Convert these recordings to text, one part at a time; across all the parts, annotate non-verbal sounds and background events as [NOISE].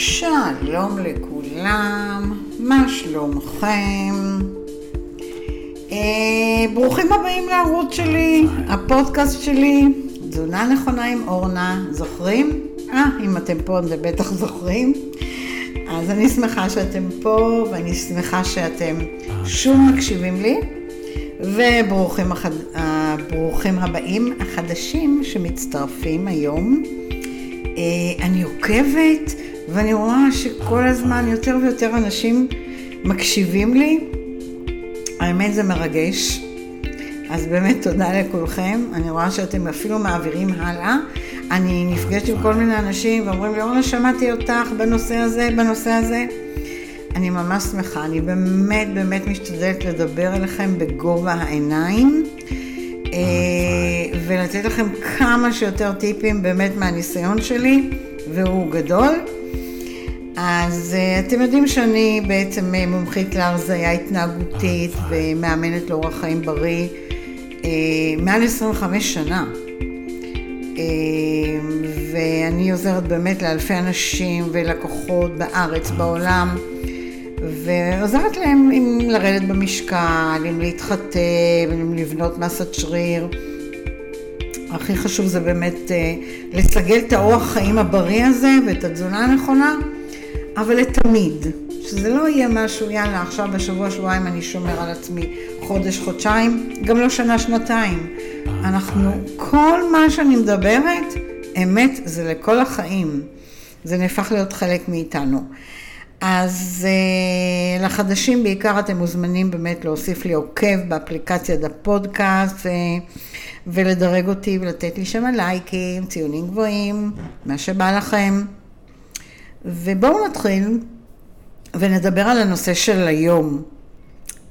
שלום לכולם, מה שלומכם? אה, ברוכים הבאים לערוץ שלי, הפודקאסט שלי, תזונה נכונה עם אורנה, זוכרים? אה, אם אתם פה אתם בטח זוכרים. אז אני שמחה שאתם פה, ואני שמחה שאתם שוב מקשיבים לי, וברוכים החד... הברוכים הבאים החדשים שמצטרפים היום. אה, אני עוקבת, ואני רואה שכל הזמן יותר ויותר אנשים מקשיבים לי. האמת זה מרגש. אז באמת תודה לכולכם. אני רואה שאתם אפילו מעבירים הלאה. אני נפגשת עם כל מיני אנשים ואומרים לי, אורנה, שמעתי אותך בנושא הזה, בנושא הזה. אני ממש שמחה, אני באמת באמת משתדלת לדבר אליכם בגובה העיניים אה, ולתת לכם כמה שיותר טיפים באמת מהניסיון שלי, והוא גדול. אז uh, אתם יודעים שאני בעצם uh, מומחית להרזייה התנהגותית ומאמנת לאורח חיים בריא מעל 25 שנה. ואני עוזרת באמת לאלפי אנשים ולקוחות בארץ, בעולם, ועוזרת להם עם לרדת במשקל, עם להתחתב, עם לבנות מסת שריר. הכי חשוב זה באמת לסגל את האורח חיים הבריא הזה ואת התזונה הנכונה. אבל לתמיד, שזה לא יהיה משהו, יאללה, עכשיו בשבוע, שבועיים אני שומר על עצמי חודש, חודשיים, גם לא שנה, שנתיים. אנחנו, כל מה שאני מדברת, אמת, זה לכל החיים. זה נהפך להיות חלק מאיתנו. אז uh, לחדשים בעיקר אתם מוזמנים באמת להוסיף לי עוקב באפליקציית הפודקאסט uh, ולדרג אותי ולתת לי שם לייקים, ציונים גבוהים, מה שבא לכם. ובואו נתחיל ונדבר על הנושא של היום.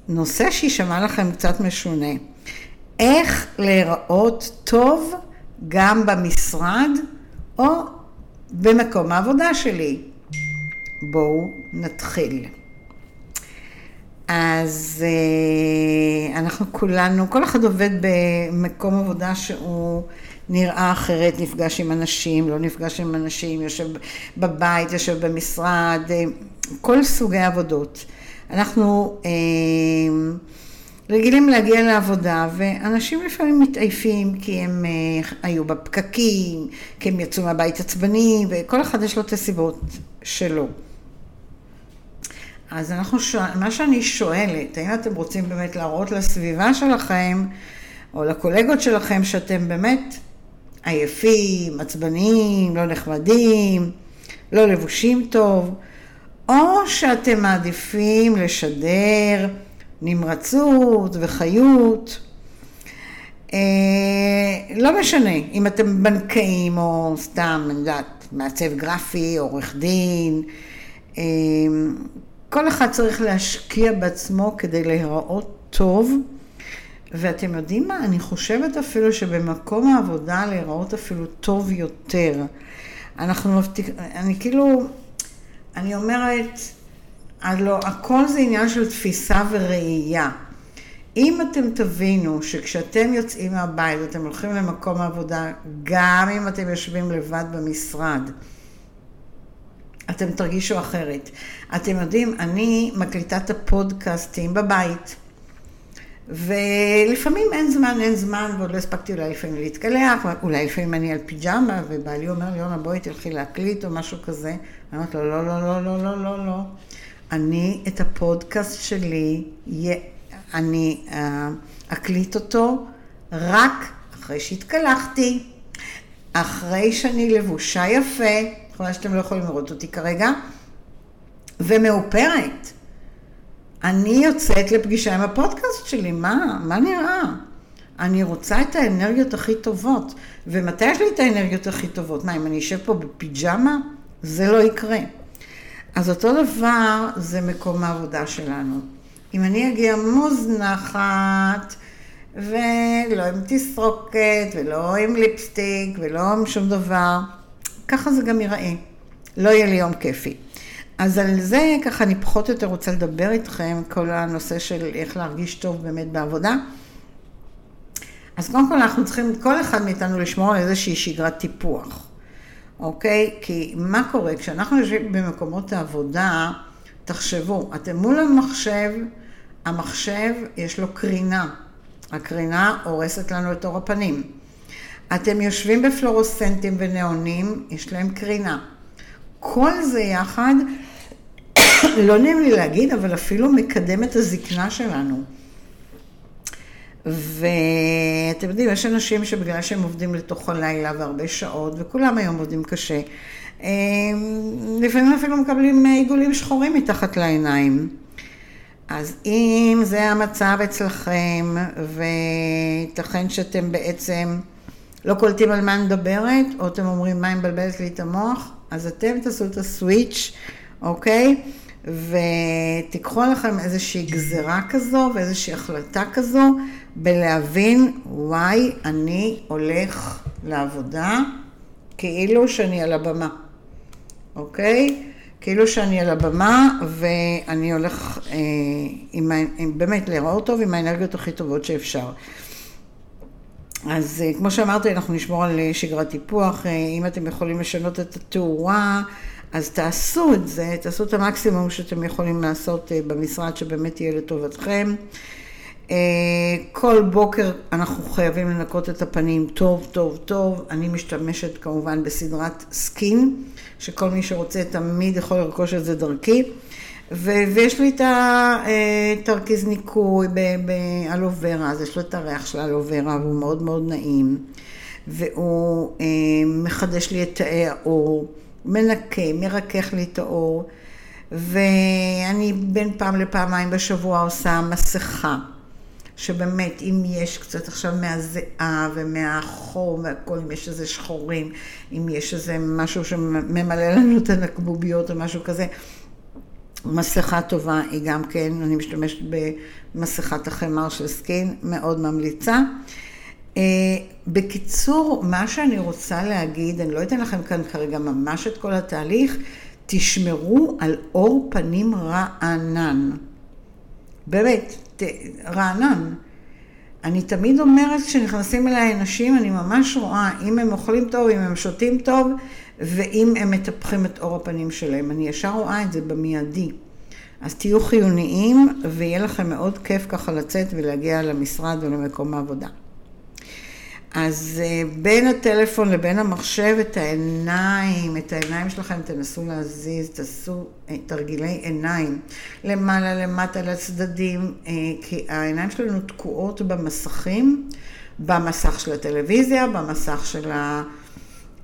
נושא שישמע לכם קצת משונה. איך להיראות טוב גם במשרד או במקום העבודה שלי. בואו נתחיל. אז אה, אנחנו כולנו, כל אחד עובד במקום עבודה שהוא נראה אחרת, נפגש עם אנשים, לא נפגש עם אנשים, יושב בבית, יושב במשרד, אה, כל סוגי עבודות. אנחנו אה, רגילים להגיע לעבודה, ואנשים לפעמים מתעייפים כי הם אה, היו בפקקים, כי הם יצאו מהבית עצבני, וכל אחד יש לו את הסיבות שלו. אז אנחנו שואל, מה שאני שואלת, האם אתם רוצים באמת להראות לסביבה שלכם, או לקולגות שלכם, שאתם באמת עייפים, עצבניים, לא נחמדים, לא לבושים טוב, או שאתם מעדיפים לשדר נמרצות וחיות. אה, לא משנה אם אתם בנקאים או סתם, אני יודעת, מעצב גרפי, עורך דין. אה, כל אחד צריך להשקיע בעצמו כדי להיראות טוב. ואתם יודעים מה? אני חושבת אפילו שבמקום העבודה להיראות אפילו טוב יותר. אנחנו מבטיח... אני כאילו, אני אומרת, הלא, הכל זה עניין של תפיסה וראייה. אם אתם תבינו שכשאתם יוצאים מהבית ואתם הולכים למקום העבודה, גם אם אתם יושבים לבד במשרד, אתם תרגישו אחרת. אתם יודעים, אני מקליטה את הפודקאסטים בבית. ולפעמים אין זמן, אין זמן, ועוד לא הספקתי אולי לפעמים להתקלח, אולי לפעמים אני על פיג'מה, ובעלי אומר לי, יונה, בואי תלכי להקליט או משהו כזה. אני אומרת לו, לא, לא, לא, לא, לא, לא, לא. אני את הפודקאסט שלי, אני אה, אקליט אותו רק אחרי שהתקלחתי, אחרי שאני לבושה יפה, יכולה שאתם לא יכולים לראות אותי כרגע, ומאופרת. אני יוצאת לפגישה עם הפודקאסט שלי, מה? מה נראה? אני רוצה את האנרגיות הכי טובות. ומתי יש לי את האנרגיות הכי טובות? מה, אם אני אשב פה בפיג'מה? זה לא יקרה. אז אותו דבר זה מקום העבודה שלנו. אם אני אגיע מוזנחת, ולא עם תסרוקת, ולא עם ליפסטיק, ולא עם שום דבר, ככה זה גם ייראה. לא יהיה לי יום כיפי. אז על זה ככה אני פחות או יותר רוצה לדבר איתכם, כל הנושא של איך להרגיש טוב באמת בעבודה. אז קודם כל אנחנו צריכים, כל אחד מאיתנו לשמור על איזושהי שגרת טיפוח. אוקיי? כי מה קורה? כשאנחנו יושבים במקומות העבודה, תחשבו, אתם מול המחשב, המחשב יש לו קרינה. הקרינה הורסת לנו את אור הפנים. אתם יושבים בפלורוסנטים ונאונים, יש להם קרינה. כל זה יחד, לא נעים לי להגיד, אבל אפילו מקדם את הזקנה שלנו. ואתם יודעים, יש אנשים שבגלל שהם עובדים לתוך הלילה והרבה שעות, וכולם היום עובדים קשה, לפעמים אפילו מקבלים עיגולים שחורים מתחת לעיניים. אז אם זה המצב אצלכם, וייתכן שאתם בעצם לא קולטים על מה אני מדברת, או אתם אומרים מה היא מבלבלת לי את המוח, אז אתם תעשו את הסוויץ', אוקיי? ותיקחו לכם איזושהי גזרה כזו ואיזושהי החלטה כזו בלהבין, וואי, אני הולך לעבודה כאילו שאני על הבמה, אוקיי? כאילו שאני על הבמה ואני הולך אה, עם, עם, באמת להיראות טוב עם האנרגיות הכי טובות שאפשר. אז אה, כמו שאמרתי, אנחנו נשמור על אה, שגרת טיפוח, אה, אם אתם יכולים לשנות את התאורה, אז תעשו את זה, תעשו את המקסימום שאתם יכולים לעשות אה, במשרד שבאמת יהיה לטובתכם. אה, כל בוקר אנחנו חייבים לנקות את הפנים טוב, טוב, טוב. אני משתמשת כמובן בסדרת סקין, שכל מי שרוצה תמיד יכול לרכוש את זה דרכי. ו- ויש לי את התרכיז אה, ניקוי באלוברה, אז יש לו את הריח של האלוברה והוא מאוד מאוד נעים. והוא מחדש לי את תאי האור, מנקה, מרכך לי את האור. ואני בין פעם לפעמיים בשבוע עושה מסכה. שבאמת, אם יש קצת עכשיו מהזיעה ומהחור והכל, אם יש איזה שחורים, אם יש איזה משהו שממלא לנו את הנקבוביות או משהו כזה, מסכה טובה היא גם כן, אני משתמשת במסכת החמר של סקין, מאוד ממליצה. Uh, בקיצור, מה שאני רוצה להגיד, אני לא אתן לכם כאן כרגע ממש את כל התהליך, תשמרו על אור פנים רענן. באמת, רענן. אני תמיד אומרת כשנכנסים אליי אנשים, אני ממש רואה אם הם אוכלים טוב, אם הם שותים טוב, ואם הם מטפחים את אור הפנים שלהם. אני ישר רואה את זה במיידי. אז תהיו חיוניים, ויהיה לכם מאוד כיף ככה לצאת ולהגיע למשרד ולמקום העבודה. אז אה, בין הטלפון לבין המחשב, את העיניים, את העיניים שלכם תנסו להזיז, תעשו אה, תרגילי עיניים, למעלה, למטה, לצדדים, אה, כי העיניים שלנו תקועות במסכים, במסך של הטלוויזיה, במסך של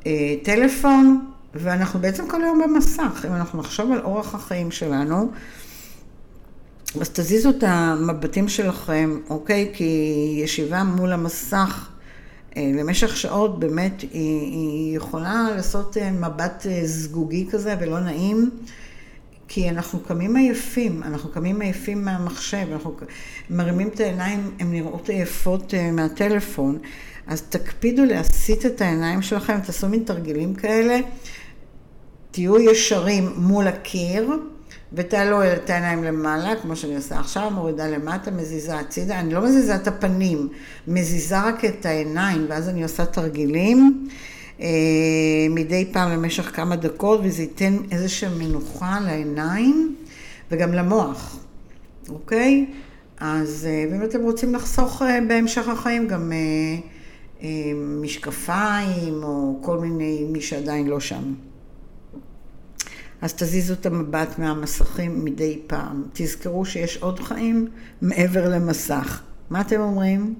הטלפון, ואנחנו בעצם כל היום במסך. אם אנחנו נחשוב על אורח החיים שלנו, אז תזיזו את המבטים שלכם, אוקיי? כי ישיבה מול המסך למשך שעות באמת היא, היא יכולה לעשות אה, מבט אה, זגוגי כזה ולא נעים, כי אנחנו קמים עייפים, אנחנו קמים עייפים מהמחשב, אנחנו מרימים את העיניים, הן נראות עייפות מהטלפון, אז תקפידו להסיט את העיניים שלכם, תעשו מין תרגילים כאלה, תהיו ישרים מול הקיר. ותעלו את העיניים למעלה, כמו שאני עושה עכשיו, מורידה למטה, מזיזה הצידה. אני לא מזיזה את הפנים, מזיזה רק את העיניים, ואז אני עושה תרגילים אה, מדי פעם למשך כמה דקות, וזה ייתן איזושהי מנוחה לעיניים וגם למוח, אוקיי? אז אה, אם אתם רוצים לחסוך אה, בהמשך החיים גם אה, אה, משקפיים, או כל מיני, מי שעדיין לא שם. אז תזיזו את המבט מהמסכים מדי פעם. תזכרו שיש עוד חיים מעבר למסך. מה אתם אומרים?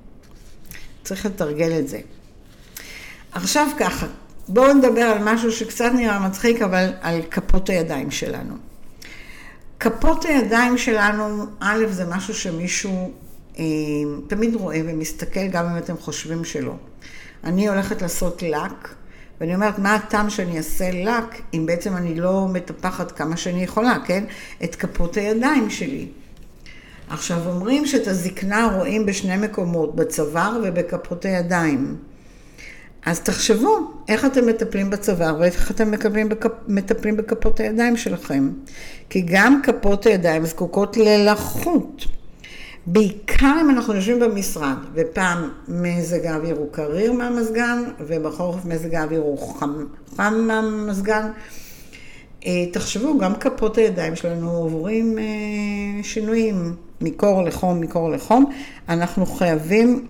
צריך לתרגל את זה. עכשיו ככה, בואו נדבר על משהו שקצת נראה מצחיק, אבל על כפות הידיים שלנו. כפות הידיים שלנו, א', זה משהו שמישהו אה, תמיד רואה ומסתכל, גם אם אתם חושבים שלא. אני הולכת לעשות לק, ואני אומרת, מה הטעם שאני אעשה לק, אם בעצם אני לא מטפחת כמה שאני יכולה, כן? את כפות הידיים שלי. עכשיו, אומרים שאת הזקנה רואים בשני מקומות, בצוואר ובכפות הידיים. אז תחשבו איך אתם מטפלים בצוואר ואיך אתם מקבלים בכפ... מטפלים בכפות הידיים שלכם. כי גם כפות הידיים זקוקות ללחות. בעיקר אם אנחנו יושבים במשרד, ופעם מזג האוויר הוא קריר מהמזגן, ובחורף מזג האוויר הוא חם, חם מהמזגן. אה, תחשבו, גם כפות הידיים שלנו עוברים אה, שינויים מקור לחום, מקור לחום. אנחנו חייבים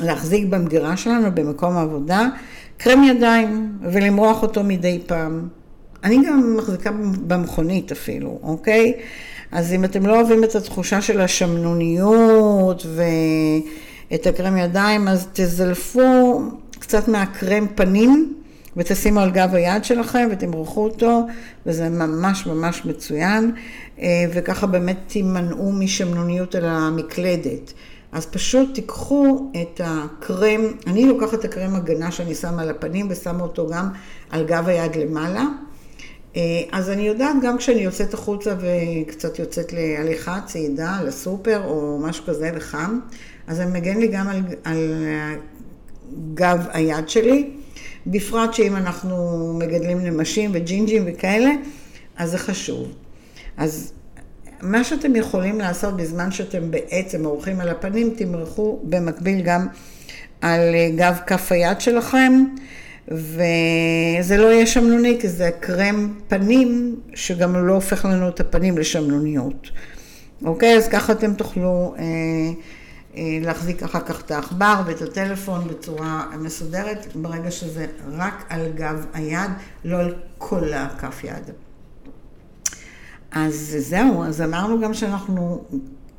להחזיק במגירה שלנו במקום העבודה קרם ידיים ולמרוח אותו מדי פעם. אני גם מחזיקה במכונית אפילו, אוקיי? אז אם אתם לא אוהבים את התחושה של השמנוניות ואת הקרם ידיים, אז תזלפו קצת מהקרם פנים ותשימו על גב היד שלכם ותמרחו אותו, וזה ממש ממש מצוין, אה, וככה באמת תימנעו משמנוניות על המקלדת. אז פשוט תיקחו את הקרם, אני לוקחת את הקרם הגנה שאני שמה על הפנים ושמה אותו גם על גב היד למעלה. אה, אז אני יודעת גם כשאני יוצאת החוצה וקצת יוצאת להליכה, צעידה, לסופר או משהו כזה וחם, אז זה מגן לי גם על, על גב היד שלי. בפרט שאם אנחנו מגדלים נמשים וג'ינג'ים וכאלה, אז זה חשוב. אז מה שאתם יכולים לעשות בזמן שאתם בעצם עורכים על הפנים, תמרחו במקביל גם על גב כף היד שלכם, וזה לא יהיה שמנוני, כי זה קרם פנים, שגם לא הופך לנו את הפנים לשמנוניות. אוקיי? אז ככה אתם תוכלו... אה, אה, להחזיק אחר כך את העכבר ואת הטלפון בצורה מסודרת, ברגע שזה רק על גב היד, לא על כל הכף יד. אז זהו, אז אמרנו גם שאנחנו,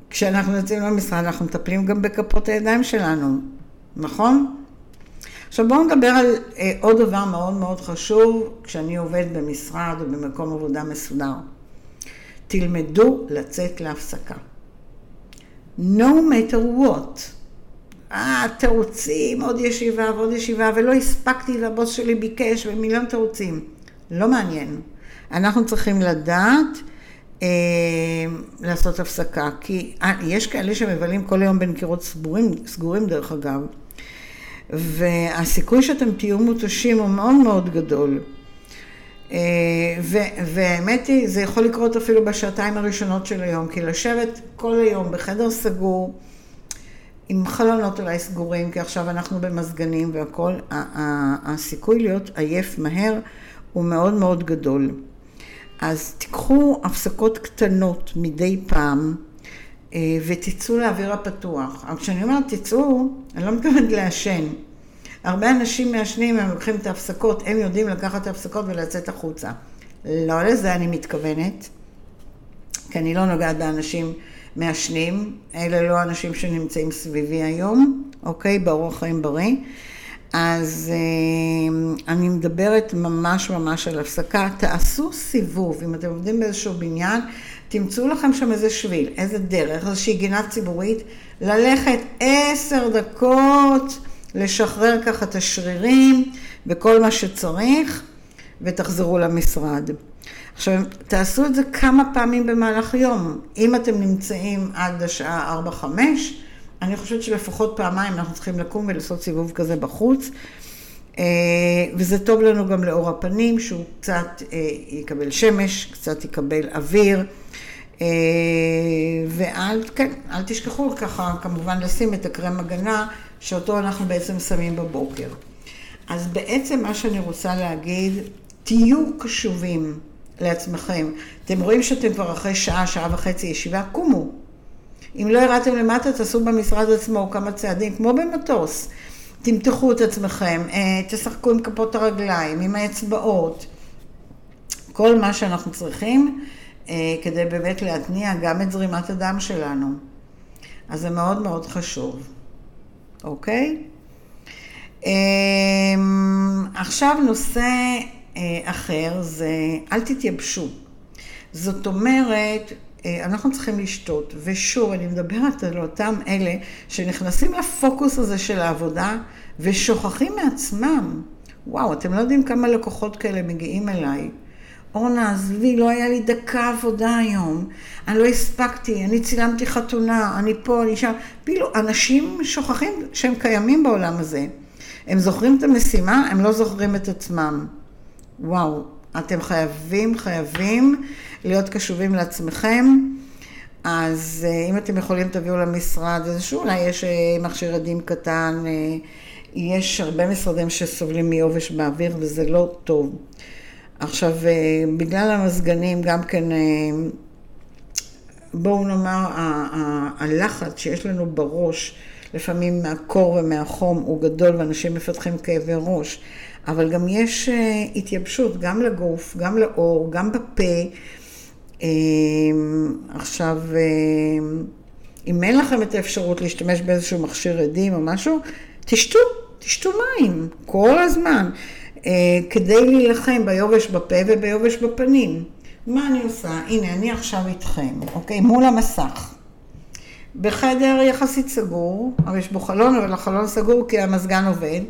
כשאנחנו יוצאים למשרד, אנחנו מטפלים גם בכפות הידיים שלנו, נכון? עכשיו בואו נדבר על אה, עוד דבר מאוד מאוד חשוב כשאני עובד במשרד או במקום עבודה מסודר. תלמדו לצאת להפסקה. no matter what. אה, תירוצים, עוד ישיבה ועוד ישיבה, ולא הספקתי והבוס שלי ביקש, ומיליון תירוצים. לא מעניין. אנחנו צריכים לדעת אה, לעשות הפסקה, כי אה, יש כאלה שמבלים כל היום בין קירות סגורים, סגורים דרך אגב, והסיכוי שאתם תהיו מותשים הוא מאוד מאוד גדול. אה, והאמת היא, זה יכול לקרות אפילו בשעתיים הראשונות של היום, כי לשבת כל היום בחדר סגור, עם חלונות אולי סגורים, כי עכשיו אנחנו במזגנים והכול, הסיכוי להיות עייף מהר הוא מאוד מאוד גדול. אז תיקחו הפסקות קטנות מדי פעם ותצאו לאוויר הפתוח. כשאני אומרת תצאו, אני לא מתכוונת לעשן. הרבה אנשים מעשנים, הם לוקחים את ההפסקות, הם יודעים לקחת את ההפסקות ולצאת החוצה. לא לזה אני מתכוונת, כי אני לא נוגעת באנשים מעשנים, אלה לא אנשים שנמצאים סביבי היום, אוקיי? באורח חיים בריא. אז אה, אני מדברת ממש ממש על הפסקה. תעשו סיבוב, אם אתם עובדים באיזשהו בניין, תמצאו לכם שם איזה שביל, איזה דרך, איזושהי גינה ציבורית, ללכת עשר דקות. לשחרר ככה את השרירים וכל מה שצריך, ותחזרו למשרד. עכשיו, תעשו את זה כמה פעמים במהלך היום. אם אתם נמצאים עד השעה 4-5, אני חושבת שלפחות פעמיים אנחנו צריכים לקום ולעשות סיבוב כזה בחוץ. אה, וזה טוב לנו גם לאור הפנים, שהוא קצת אה, יקבל שמש, קצת יקבל אוויר. אה, ואל, כן, אל תשכחו ככה, כמובן לשים את הקרם הגנה שאותו אנחנו בעצם שמים בבוקר. אז בעצם מה שאני רוצה להגיד, תהיו קשובים לעצמכם. אתם רואים שאתם כבר אחרי שעה, שעה וחצי ישיבה, קומו. אם לא ירדתם למטה, תעשו במשרד עצמו כמה צעדים, כמו במטוס. תמתחו את עצמכם, אה, תשחקו עם כפות הרגליים, עם האצבעות. כל מה שאנחנו צריכים כדי באמת להתניע גם את זרימת הדם שלנו. אז זה מאוד מאוד חשוב. אוקיי? אמ, עכשיו נושא אה, אחר זה אל תתייבשו. זאת אומרת, אה, אנחנו צריכים לשתות, ושוב, אני מדברת על אותם אלה שנכנסים לפוקוס הזה של העבודה ושוכחים מעצמם. וואו, אתם לא יודעים כמה לקוחות כאלה מגיעים אליי. אורנה, עזבי, לא היה לי דקה עבודה היום. אני לא הספקתי, אני צילמתי חתונה, אני פה, אני שם. כאילו, אנשים שוכחים שהם קיימים בעולם הזה. הם זוכרים את המשימה, הם לא זוכרים את עצמם. וואו, אתם חייבים, חייבים להיות קשובים לעצמכם. אז אה, אם אתם יכולים תביאו למשרד איזשהו, אולי יש אה, מכשיר עדים קטן, אה, יש הרבה משרדים שסובלים מיובש באוויר וזה לא טוב. עכשיו, בגלל המזגנים גם כן, בואו נאמר, הלחץ שיש לנו בראש, לפעמים מהקור ומהחום הוא גדול ואנשים מפתחים כאבי ראש, אבל גם יש התייבשות, גם לגוף, גם לאור, גם בפה. עכשיו, אם אין לכם את האפשרות להשתמש באיזשהו מכשיר עדים או משהו, תשתו, תשתו מים כל הזמן, אה, כדי להילחם ביובש בפה וביובש בפנים. מה אני עושה? הנה, אני עכשיו איתכם, אוקיי? מול המסך. בחדר יחסית סגור, אבל יש בו חלון, אבל החלון סגור כי המזגן עובד.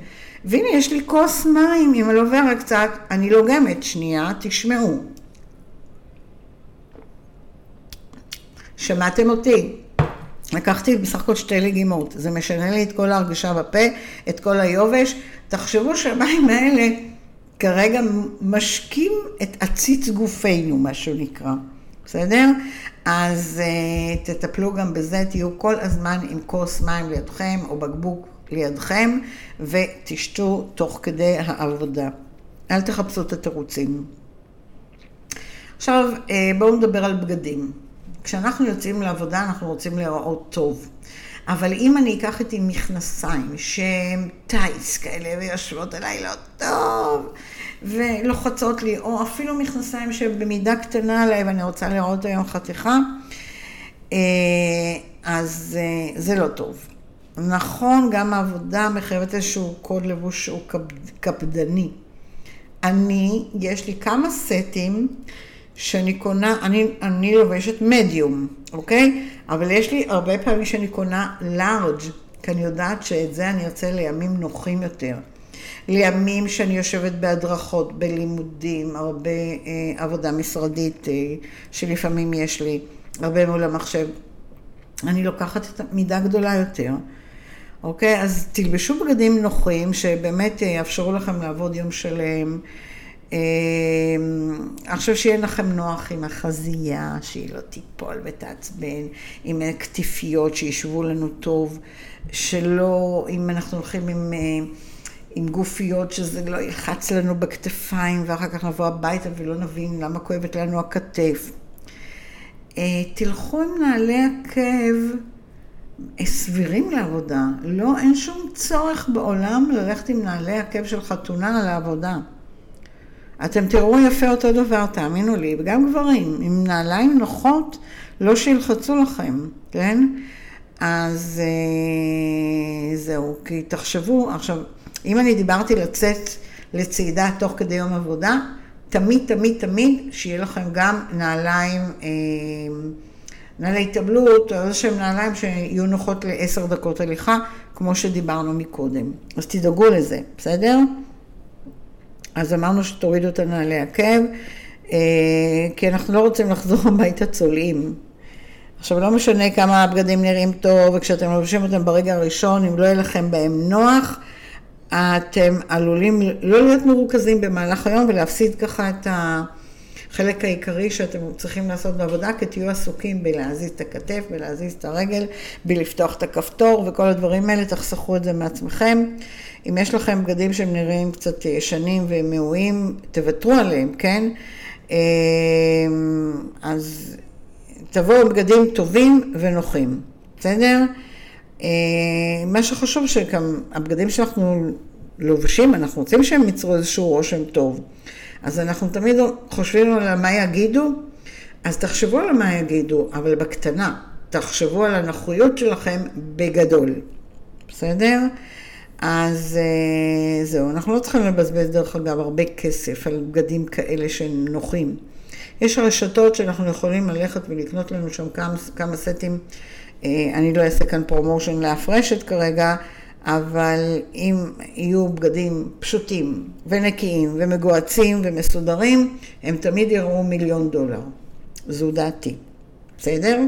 והנה, יש לי כוס מים, אם אני עוברת קצת, אני לוגמת, שנייה, תשמעו. שמעתם אותי? לקחתי בסך הכל שתי לגימות, זה משנה לי את כל ההרגשה בפה, את כל היובש. תחשבו שהמים האלה כרגע משקים את עציץ גופנו, מה שנקרא, בסדר? אז uh, תטפלו גם בזה, תהיו כל הזמן עם כוס מים לידכם או בקבוק לידכם ותשתו תוך כדי העבודה. אל תחפשו את התירוצים. עכשיו uh, בואו נדבר על בגדים. כשאנחנו יוצאים לעבודה אנחנו רוצים להיראות טוב. אבל אם אני אקח איתי מכנסיים שהם טייס כאלה ויושבות עליי לא טוב ולוחצות לי, או אפילו מכנסיים שהם במידה קטנה עליי ואני רוצה לראות היום חתיכה, אה, אז אה, זה לא טוב. נכון, גם העבודה מחייבת איזשהו קוד לבוש שהוא קפדני. אני, יש לי כמה סטים שאני קונה, אני, אני לובשת מדיום, אוקיי? אבל יש לי הרבה פעמים שאני קונה לארג', כי אני יודעת שאת זה אני ארצה לימים נוחים יותר. לימים שאני יושבת בהדרכות, בלימודים, הרבה אה, עבודה משרדית אה, שלפעמים יש לי, הרבה מול המחשב. אני לוקחת את המידה גדולה יותר. אוקיי? אז תלבשו בגדים נוחים שבאמת אה, יאפשרו לכם לעבוד יום שלם. אמ, עכשיו שיהיה לכם נוח עם החזייה, שהיא לא תיפול ותעצבן, עם קטיפיות שישבו לנו טוב, שלא, אם אנחנו הולכים עם, אה, עם גופיות, שזה לא ילחץ לנו בכתפיים, ואחר כך נבוא הביתה ולא נבין למה כואבת לנו הכתף. אה, תלכו עם נעלי עקב אה, סבירים לעבודה. לא, אין שום צורך בעולם ללכת עם נעלי עקב של חתונה לעבודה. אתם תראו יפה אותו דבר, תאמינו לי, וגם גברים, עם נעליים נוחות, לא שילחצו לכם, כן? אז אה, זהו, כי תחשבו, עכשיו, אם אני דיברתי לצאת לצעידה תוך כדי יום עבודה, תמיד, תמיד, תמיד, שיהיה לכם גם נעליים, אה, נעלי התאבלות, או איזה שהם נעליים שיהיו נוחות לעשר דקות הליכה, כמו שדיברנו מקודם. אז תדאגו לזה, בסדר? אז אמרנו שתורידו את הנעלי עקב, אה, כי אנחנו לא רוצים לחזור [LAUGHS] הביתה צולעים. עכשיו, לא משנה כמה הבגדים נראים טוב, וכשאתם לובשים אותם ברגע הראשון, אם לא יהיה לכם בהם נוח, אתם עלולים לא להיות מרוכזים במהלך היום ולהפסיד ככה את החלק העיקרי שאתם צריכים לעשות בעבודה, כי תהיו עסוקים בלהזיז את הכתף, בלהזיז את הרגל, בלפתוח את הכפתור וכל הדברים האלה, תחסכו את זה מעצמכם. אם יש לכם בגדים שהם נראים קצת ישנים ומעועים, תוותרו עליהם, כן? אמ, אז תבואו עם בגדים טובים ונוחים, בסדר? אמ, מה שחשוב שגם הבגדים שאנחנו לובשים, אנחנו רוצים שהם ייצרו איזשהו רושם טוב. אז אנחנו תמיד חושבים על מה יגידו, אז תחשבו על מה יגידו, אבל בקטנה. תחשבו על הנוחיות שלכם בגדול, בסדר? אז אה, זהו, אנחנו לא צריכים לבזבז דרך אגב הרבה כסף על בגדים כאלה שנוחים. יש רשתות שאנחנו יכולים ללכת ולקנות לנו שם כמה, כמה סטים, אה, אני לא אעשה כאן promotion לאף רשת כרגע, אבל אם יהיו בגדים פשוטים ונקיים ומגועצים ומסודרים, הם תמיד יראו מיליון דולר. זו דעתי. בסדר?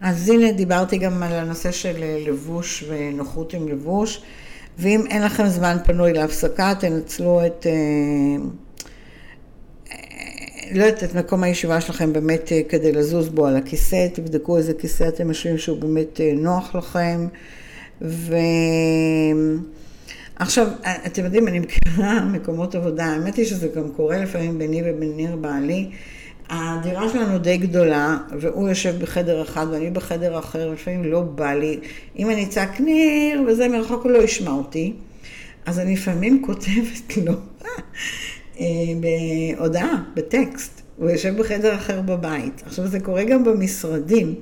אז הנה דיברתי גם על הנושא של לבוש ונוחות עם לבוש, ואם אין לכם זמן פנוי להפסקה, תנצלו את... אה, לא יודעת, את מקום הישיבה שלכם באמת כדי לזוז בו על הכיסא, תבדקו איזה כיסא אתם יושבים שהוא באמת נוח לכם. ו... עכשיו, אתם יודעים, אני מכירה מקומות עבודה, האמת היא שזה גם קורה לפעמים ביני ובין ניר בעלי. הדירה שלנו די גדולה, והוא יושב בחדר אחד ואני בחדר אחר, לפעמים לא בא לי. אם אני אצעק ניר וזה מרחוק, הוא לא ישמע אותי. אז אני לפעמים כותבת לו אה, בהודעה, בטקסט. הוא יושב בחדר אחר בבית. עכשיו, זה קורה גם במשרדים.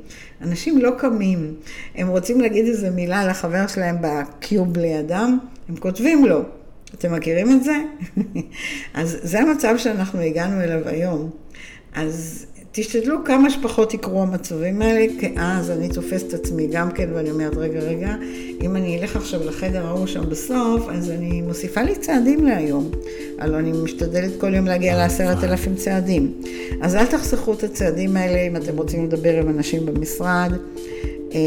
אנשים לא קמים, הם רוצים להגיד איזה מילה לחבר שלהם בקיוב לידם, הם כותבים לו. אתם מכירים את זה? [LAUGHS] אז זה המצב שאנחנו הגענו אליו היום. אז תשתדלו כמה שפחות יקרו המצבים האלה, כי אז אני תופסת את עצמי גם כן, ואני אומרת, רגע, רגע, אם אני אלך עכשיו לחדר ההוא שם בסוף, אז אני מוסיפה לי צעדים להיום. הלוא אני משתדלת כל יום להגיע לעשרת אלפים צעדים. אז אל תחסכו את הצעדים האלה אם אתם רוצים לדבר עם אנשים במשרד, אה,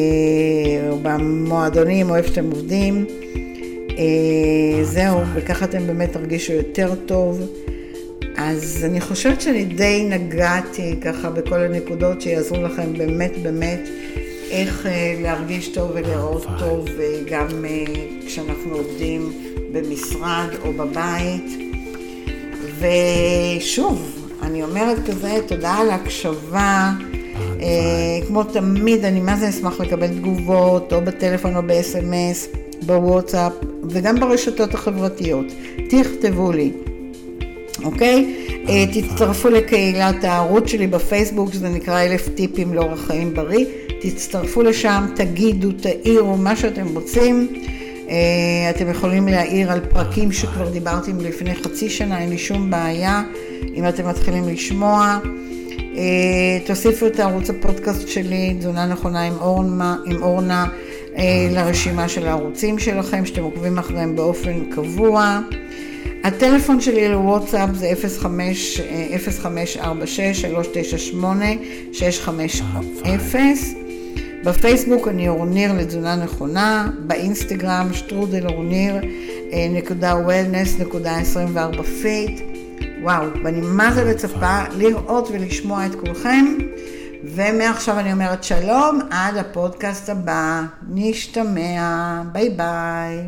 או במועדונים, או איפה שאתם עובדים. אה, זהו, וככה אתם באמת תרגישו יותר טוב. אז אני חושבת שאני די נגעתי ככה בכל הנקודות שיעזרו לכם באמת באמת איך אה, להרגיש טוב ולראות טוב גם אה, כשאנחנו עובדים במשרד או בבית. ושוב, אני אומרת כזה, תודה על ההקשבה. אה, כמו תמיד, אני מה זה אשמח לקבל תגובות, או בטלפון או ב-SMS, בוואטסאפ, וגם ברשתות החברתיות. תכתבו לי. אוקיי? אה, תצטרפו לקהילת הערוץ שלי בפייסבוק, שזה נקרא אלף טיפים לאורח חיים בריא. תצטרפו לשם, תגידו, תעירו, מה שאתם רוצים. אה, אתם יכולים להעיר על פרקים שכבר דיברתי לפני חצי שנה, אין לי שום בעיה אם אתם מתחילים לשמוע. אה, תוסיפו את ערוץ הפודקאסט שלי, תזונה נכונה עם אורנה, עם אורנה לרשימה של הערוצים שלכם, שאתם עוקבים אחריהם באופן קבוע. הטלפון שלי לוואטסאפ זה 0546-398-650. בפייסבוק אני אורניר לתזונה נכונה, באינסטגרם שטרודל אורניר אה, נקודה wellness נקודה 24 fit. וואו, ואני מה זה מצפה לראות ולשמוע את כולכם. ומעכשיו אני אומרת שלום, עד הפודקאסט הבא, נשתמע, ביי ביי.